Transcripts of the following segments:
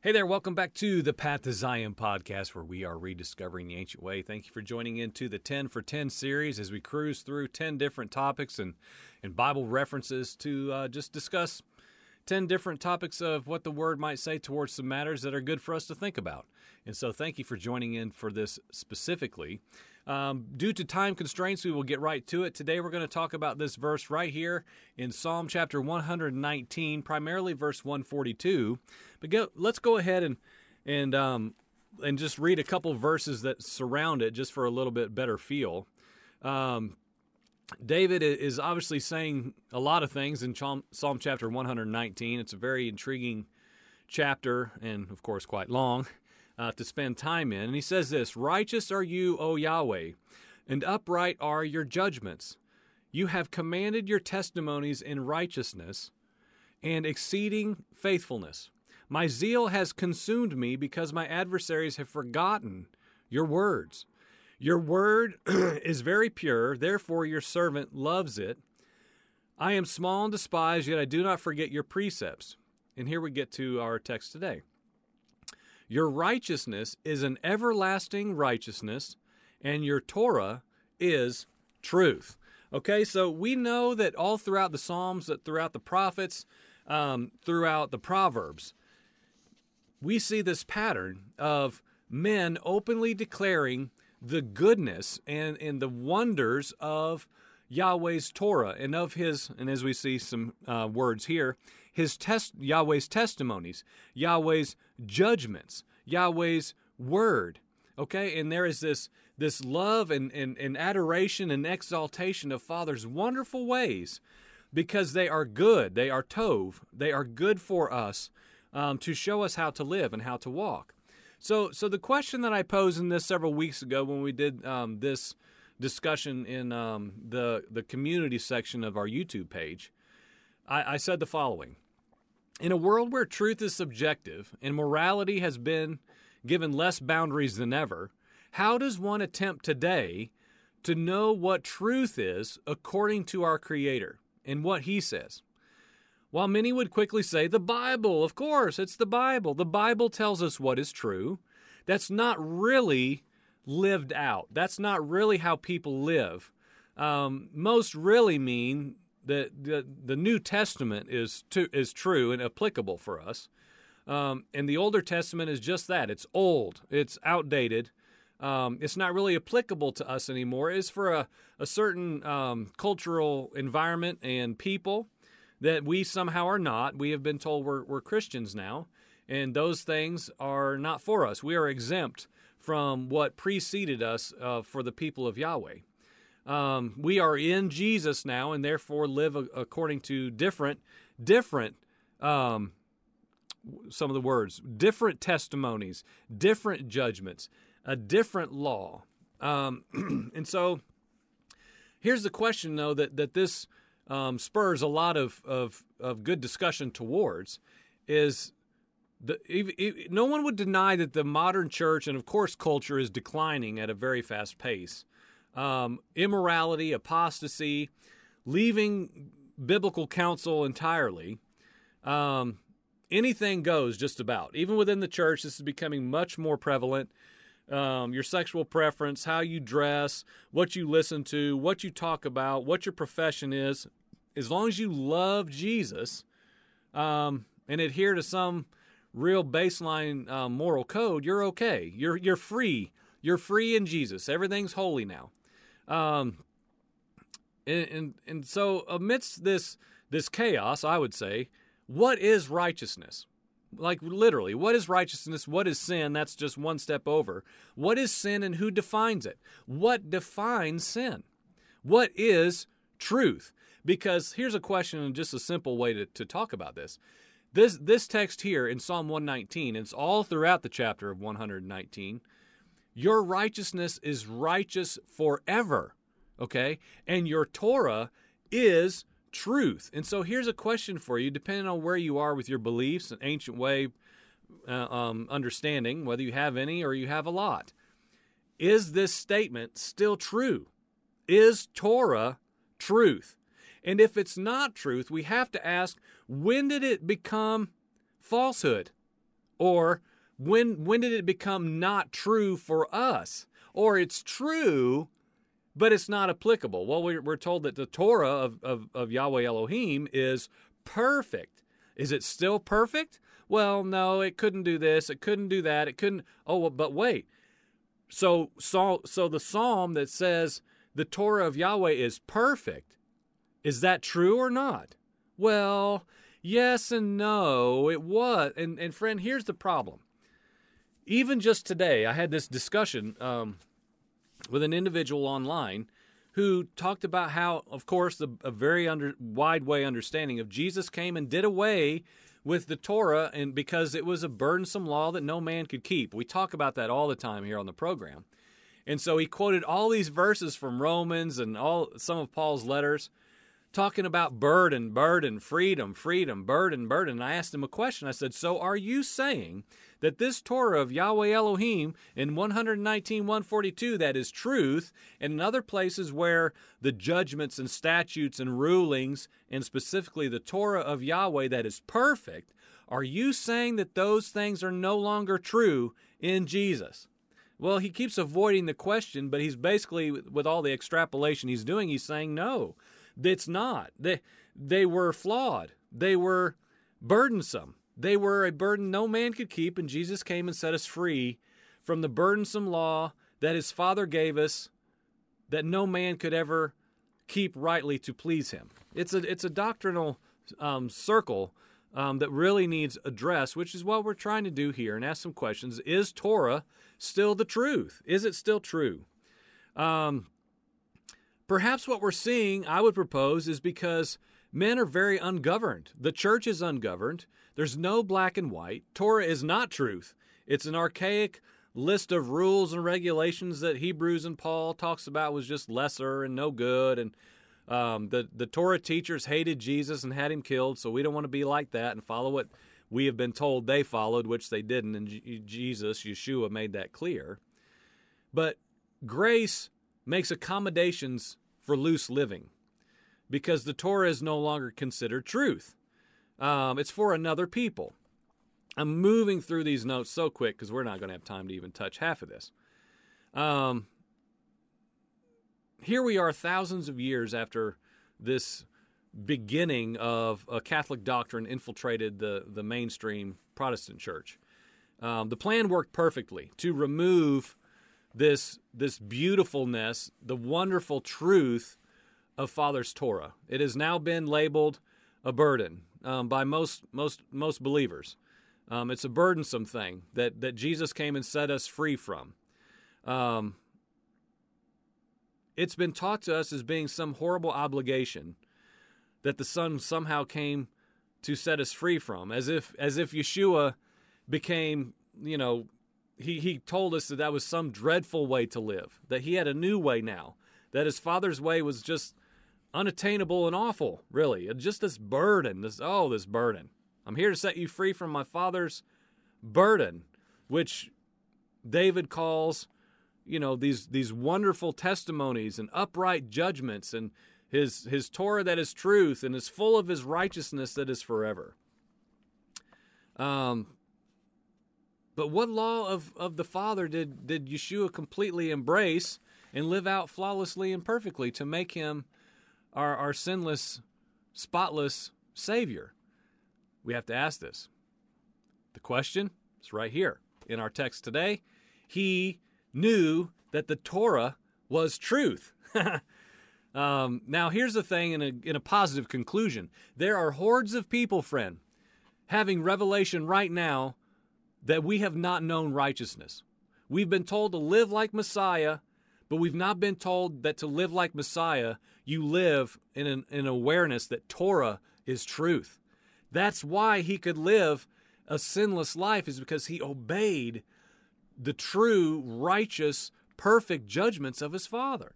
Hey there, welcome back to the Path to Zion podcast, where we are rediscovering the ancient way. Thank you for joining into the 10 for 10 series as we cruise through 10 different topics and, and Bible references to uh, just discuss 10 different topics of what the word might say towards some matters that are good for us to think about. And so, thank you for joining in for this specifically. Um, due to time constraints, we will get right to it. Today, we're going to talk about this verse right here in Psalm chapter 119, primarily verse 142. But go, let's go ahead and and um, and just read a couple verses that surround it, just for a little bit better feel. Um, David is obviously saying a lot of things in Psalm, chapter 119. It's a very intriguing chapter, and of course, quite long uh, to spend time in. And he says this Righteous are you, O Yahweh, and upright are your judgments. You have commanded your testimonies in righteousness and exceeding faithfulness. My zeal has consumed me because my adversaries have forgotten your words. Your word is very pure, therefore your servant loves it. I am small and despised, yet I do not forget your precepts. And here we get to our text today. Your righteousness is an everlasting righteousness, and your Torah is truth. Okay, so we know that all throughout the Psalms, that throughout the prophets, um, throughout the Proverbs, we see this pattern of men openly declaring the goodness and, and the wonders of Yahweh's Torah and of his, and as we see some uh, words here, his test, Yahweh's testimonies, Yahweh's judgments, Yahweh's word. Okay, and there is this this love and, and, and adoration and exaltation of Father's wonderful ways because they are good. They are tov. They are good for us um, to show us how to live and how to walk. So, so the question that I posed in this several weeks ago when we did um, this discussion in um, the the community section of our YouTube page, I, I said the following: In a world where truth is subjective and morality has been given less boundaries than ever, how does one attempt today to know what truth is according to our Creator and what He says? While many would quickly say, the Bible, of course, it's the Bible. The Bible tells us what is true. That's not really lived out. That's not really how people live. Um, most really mean that the, the New Testament is, to, is true and applicable for us. Um, and the Older Testament is just that it's old, it's outdated. Um, it's not really applicable to us anymore. It's for a, a certain um, cultural environment and people that we somehow are not. We have been told we're, we're Christians now, and those things are not for us. We are exempt from what preceded us uh, for the people of Yahweh. Um, we are in Jesus now, and therefore live a- according to different, different. Um, some of the words, different testimonies, different judgments, a different law. Um, and so here's the question, though, that, that this um, spurs a lot of, of, of good discussion towards is the, no one would deny that the modern church and, of course, culture is declining at a very fast pace. Um, immorality, apostasy, leaving biblical counsel entirely. Um, anything goes just about. Even within the church, this is becoming much more prevalent. Um, your sexual preference, how you dress, what you listen to, what you talk about, what your profession is, as long as you love Jesus um, and adhere to some real baseline uh, moral code, you're okay. You're you're free. You're free in Jesus. Everything's holy now. Um, and, and and so amidst this this chaos, I would say, what is righteousness? Like literally, what is righteousness? What is sin? That's just one step over. What is sin and who defines it? What defines sin? What is truth? Because here's a question and just a simple way to, to talk about this. This this text here in Psalm 119, and it's all throughout the chapter of 119. Your righteousness is righteous forever. Okay? And your Torah is truth. And so here's a question for you, depending on where you are with your beliefs and ancient way uh, um, understanding, whether you have any or you have a lot. Is this statement still true? Is Torah truth? And if it's not truth, we have to ask when did it become falsehood? Or when when did it become not true for us? Or it's true, but it's not applicable. Well, we're, told that the Torah of, of, of Yahweh Elohim is perfect. Is it still perfect? Well, no, it couldn't do this, it couldn't do that, it couldn't. Oh, but wait. So, so, so the psalm that says the Torah of Yahweh is perfect, is that true or not? Well, yes and no, it was. And, and friend, here's the problem. Even just today, I had this discussion um, with an individual online who talked about how, of course, the, a very under, wide way understanding of Jesus came and did away with the Torah, and because it was a burdensome law that no man could keep. We talk about that all the time here on the program. And so he quoted all these verses from Romans and all some of Paul's letters talking about burden, burden, freedom, freedom, burden, burden. And I asked him a question. I said, So are you saying that this Torah of Yahweh Elohim in 119, 142, that is truth, and in other places where the judgments and statutes and rulings, and specifically the Torah of Yahweh that is perfect, are you saying that those things are no longer true in Jesus? Well, he keeps avoiding the question, but he's basically, with all the extrapolation he's doing, he's saying no, it's not. They, they were flawed. They were burdensome. They were a burden no man could keep, and Jesus came and set us free from the burdensome law that his Father gave us that no man could ever keep rightly to please him. It's a, it's a doctrinal um, circle um, that really needs address, which is what we're trying to do here and ask some questions. Is Torah still the truth? Is it still true? Um, perhaps what we're seeing, I would propose, is because men are very ungoverned. The church is ungoverned. There's no black and white. Torah is not truth. It's an archaic list of rules and regulations that Hebrews and Paul talks about was just lesser and no good. And um, the the Torah teachers hated Jesus and had him killed, so we don't want to be like that and follow what we have been told they followed, which they didn't. And Jesus, Yeshua, made that clear. But grace makes accommodations for loose living because the Torah is no longer considered truth. Um, it's for another people. I'm moving through these notes so quick because we're not going to have time to even touch half of this. Um, here we are, thousands of years after this beginning of a Catholic doctrine infiltrated the, the mainstream Protestant church. Um, the plan worked perfectly to remove this, this beautifulness, the wonderful truth of Father's Torah. It has now been labeled a burden um, by most most most believers. Um, it's a burdensome thing that that Jesus came and set us free from. Um, it's been taught to us as being some horrible obligation that the Son somehow came to set us free from, as if as if Yeshua became, you know, he he told us that that was some dreadful way to live, that he had a new way now, that his Father's way was just unattainable and awful, really. Just this burden, this oh, this burden. I'm here to set you free from my father's burden, which David calls, you know, these these wonderful testimonies and upright judgments and his his Torah that is truth and is full of his righteousness that is forever. Um but what law of, of the Father did, did Yeshua completely embrace and live out flawlessly and perfectly to make him our, our sinless, spotless Savior? We have to ask this. The question is right here in our text today. He knew that the Torah was truth. um, now, here's the thing in a, in a positive conclusion there are hordes of people, friend, having revelation right now that we have not known righteousness. We've been told to live like Messiah, but we've not been told that to live like Messiah, you live in an, an awareness that Torah is truth. That's why he could live a sinless life, is because he obeyed the true, righteous, perfect judgments of his Father.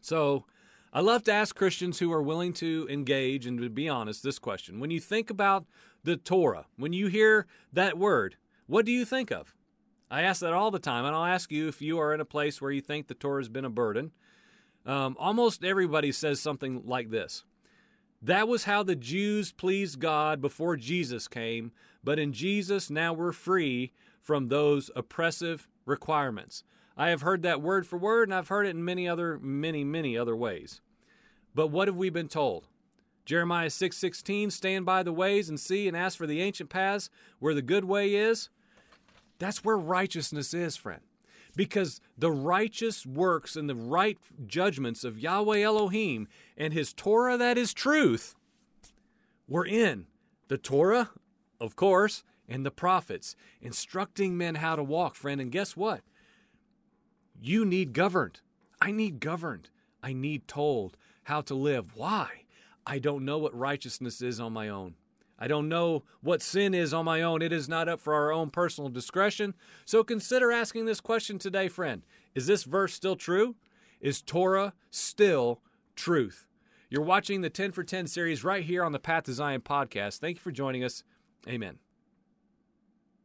So, I love to ask Christians who are willing to engage and to be honest this question. When you think about the Torah, when you hear that word, what do you think of? I ask that all the time, and I'll ask you if you are in a place where you think the Torah has been a burden. Um, almost everybody says something like this That was how the Jews pleased God before Jesus came but in Jesus now we're free from those oppressive requirements. I have heard that word for word, and I've heard it in many other, many, many other ways. But what have we been told? Jeremiah 6:16, stand by the ways and see and ask for the ancient paths where the good way is. That's where righteousness is, friend. Because the righteous works and the right judgments of Yahweh Elohim and his Torah that is truth were in the Torah, of course, and the prophets, instructing men how to walk, friend. And guess what? You need governed. I need governed. I need told how to live. Why? I don't know what righteousness is on my own. I don't know what sin is on my own. It is not up for our own personal discretion. So consider asking this question today, friend. Is this verse still true? Is Torah still truth? You're watching the 10 for 10 series right here on the Path to Zion podcast. Thank you for joining us. Amen.